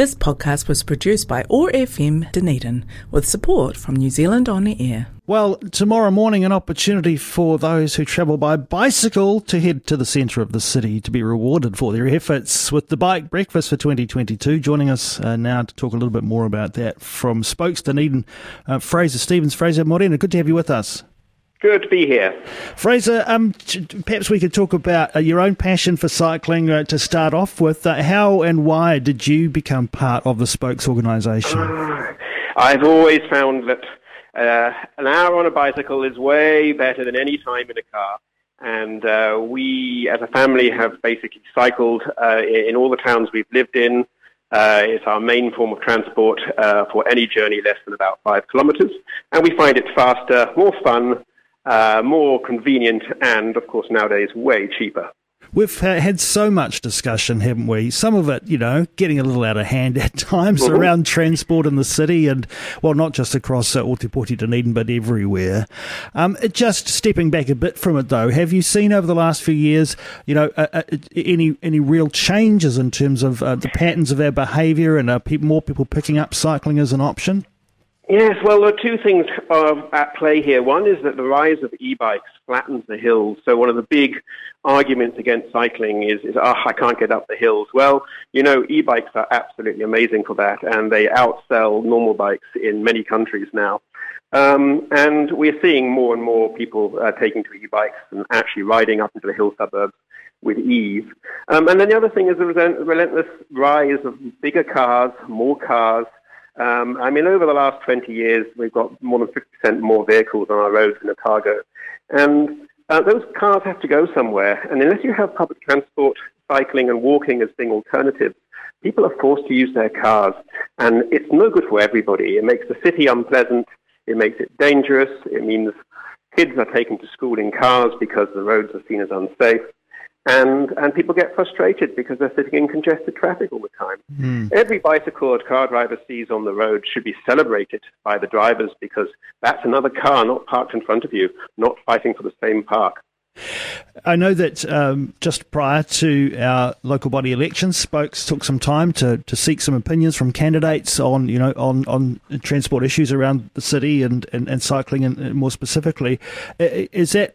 This podcast was produced by OAR FM Dunedin with support from New Zealand On Air. Well, tomorrow morning, an opportunity for those who travel by bicycle to head to the centre of the city to be rewarded for their efforts with the Bike Breakfast for 2022. Joining us uh, now to talk a little bit more about that from Spokes Dunedin, uh, Fraser Stevens. Fraser Morena, good to have you with us. Good to be here. Fraser, um, perhaps we could talk about uh, your own passion for cycling uh, to start off with. Uh, how and why did you become part of the Spokes organisation? I've always found that uh, an hour on a bicycle is way better than any time in a car. And uh, we, as a family, have basically cycled uh, in all the towns we've lived in. it's our main form of transport for any journey less than about five kilometres. And we find it faster, more fun, uh, more convenient, and of course nowadays way cheaper. We've had so much discussion, haven't we? Some of it, you know, getting a little out of hand at times mm-hmm. around transport in the city and, well, not just across uh, Ōtepoti Dunedin, but everywhere. Um, just stepping back a bit from it, though, have you seen over the last few years, you know, uh, uh, any any real changes in terms of uh, the patterns of our behaviour and are people, more people picking up cycling as an option? Yes, well, there are two things uh, at play here. One is that the rise of e-bikes flattens the hills. So one of the big arguments against cycling is, is oh, I can't get up the hills. Well, you know, e-bikes are absolutely amazing for that, and they outsell normal bikes in many countries now. Um, and we're seeing more and more people uh, taking to e-bikes and actually riding up into the hill suburbs with ease. Um, and then the other thing is the relentless rise of bigger cars, more cars, um, I mean, over the last 20 years, we've got more than 50% more vehicles on our roads than a cargo. And uh, those cars have to go somewhere. And unless you have public transport, cycling, and walking as being alternatives, people are forced to use their cars. And it's no good for everybody. It makes the city unpleasant. It makes it dangerous. It means kids are taken to school in cars because the roads are seen as unsafe and and people get frustrated because they're sitting in congested traffic all the time. Mm. Every bicycle a car driver sees on the road should be celebrated by the drivers because that's another car not parked in front of you, not fighting for the same park. I know that um, just prior to our local body elections, Spokes took some time to, to seek some opinions from candidates on you know on, on transport issues around the city and, and, and cycling and more specifically. Is that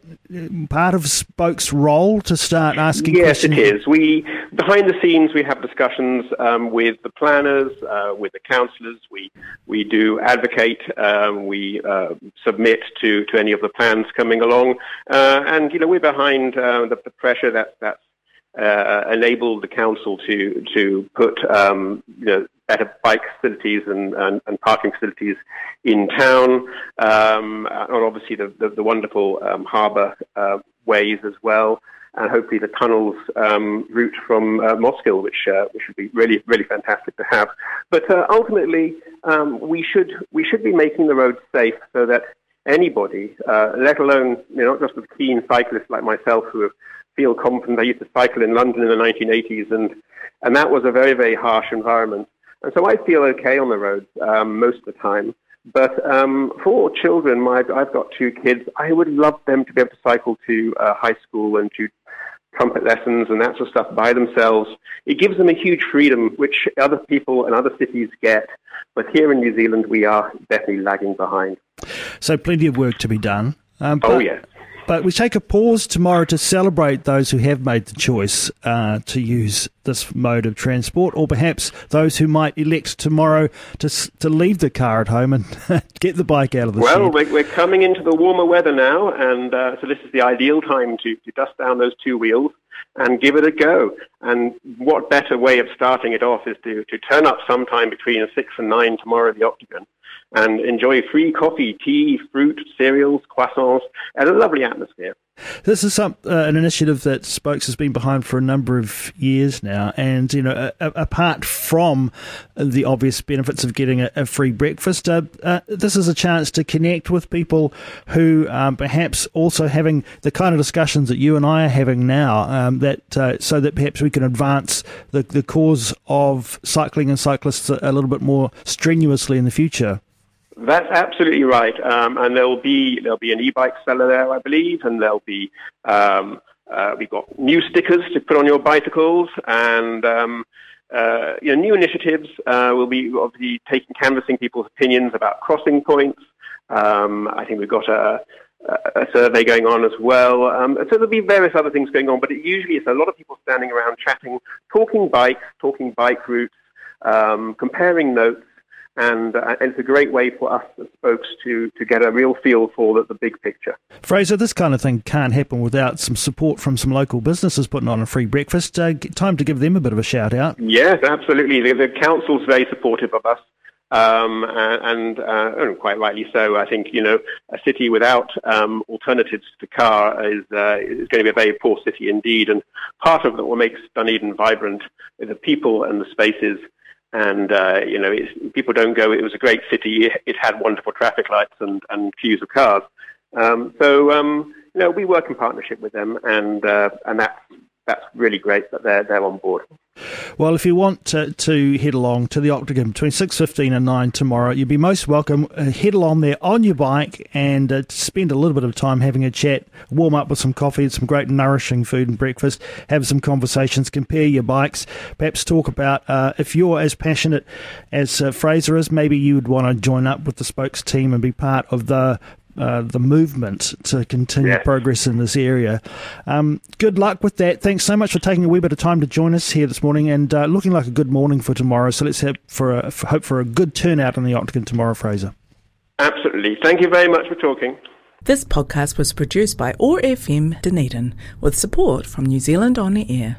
part of Spokes' role to start asking? Yes, questions? it is. We behind the scenes we have discussions um, with the planners, uh, with the councillors. We we do advocate. Um, we uh, submit to, to any of the plans coming along, uh, and you know we're behind uh, the, the, pressure that that's uh, enabled the council to to put um, you know, better bike facilities and, and, and parking facilities in town, um, and obviously the, the, the wonderful um, harbour uh, ways as well, and hopefully the tunnels um, route from uh, Mosgiel, which uh, which would be really really fantastic to have. But uh, ultimately, um, we should we should be making the roads safe so that anybody, uh, let alone you know, not just the keen cyclists like myself who feel confident. I used to cycle in London in the 1980s, and and that was a very very harsh environment. And so I feel okay on the roads um, most of the time. But um, for children, my, I've got two kids. I would love them to be able to cycle to uh, high school and to trumpet lessons and that sort of stuff by themselves. It gives them a huge freedom, which other people and other cities get. But here in New Zealand, we are definitely lagging behind. So, plenty of work to be done. Um, oh, yeah. But we take a pause tomorrow to celebrate those who have made the choice uh, to use this mode of transport, or perhaps those who might elect tomorrow to to leave the car at home and get the bike out of the well, shed. we're coming into the warmer weather now, and uh, so this is the ideal time to, to dust down those two wheels and give it a go. And what better way of starting it off is to, to turn up sometime between 6 and 9 tomorrow at the Octagon and enjoy free coffee, tea, fruit, cereals, croissants, and a lovely atmosphere. This is some, uh, an initiative that Spokes has been behind for a number of years now, and you know, apart from the obvious benefits of getting a, a free breakfast, uh, uh, this is a chance to connect with people who um, perhaps also having the kind of discussions that you and I are having now, um, that uh, so that perhaps we can advance the the cause of cycling and cyclists a, a little bit more strenuously in the future. That's absolutely right. Um, and there'll be there'll be an e-bike seller there, I believe, and there'll be um, uh, we've got new stickers to put on your bicycles, and um, uh, you know, new initiatives. Uh, we'll be obviously taking canvassing people's opinions about crossing points. Um, I think we've got a, a survey going on as well. Um, so there'll be various other things going on, but it usually it's a lot of people standing around chatting, talking bikes, talking bike routes, um, comparing notes, and, uh, and, it's a great way for us as Spokes to, to get a real feel for the, the, big picture. Fraser, this kind of thing can't happen without some support from some local businesses putting on a free breakfast. Uh, time to give them a bit of a shout out. Yes, absolutely. The, the council's very supportive of us. Um, and, uh, and, quite rightly so. I think you know a city without um, alternatives to car is uh, is going to be a very poor city indeed. And part of what makes Dunedin vibrant is the people and the spaces and uh, you know, people don't go. It was a great city. It had wonderful traffic lights and, and queues of cars. Um, so um, you know, we work in partnership with them, and uh, and that's that's really great that they're they're on board. Well, if you want to, to head along to the Octagon between six fifteen and nine tomorrow, you'd be most welcome. Uh, head along there on your bike and uh, spend a little bit of time having a chat, warm up with some coffee and some great nourishing food and breakfast. Have some conversations, compare your bikes, perhaps talk about uh, if you're as passionate as uh, Fraser is, maybe you would want to join up with the spokes team and be part of the uh, the movement to continue yeah. progress in this area. Um, good luck with that. Thanks so much for taking a wee bit of time to join us here this morning, and uh, looking like a good morning for tomorrow. So let's have for, a, for hope for a good turnout in the Octagon tomorrow, Fraser. Absolutely. Thank you very much for talking. This podcast was produced by ORFM Dunedin with support from New Zealand On the Air.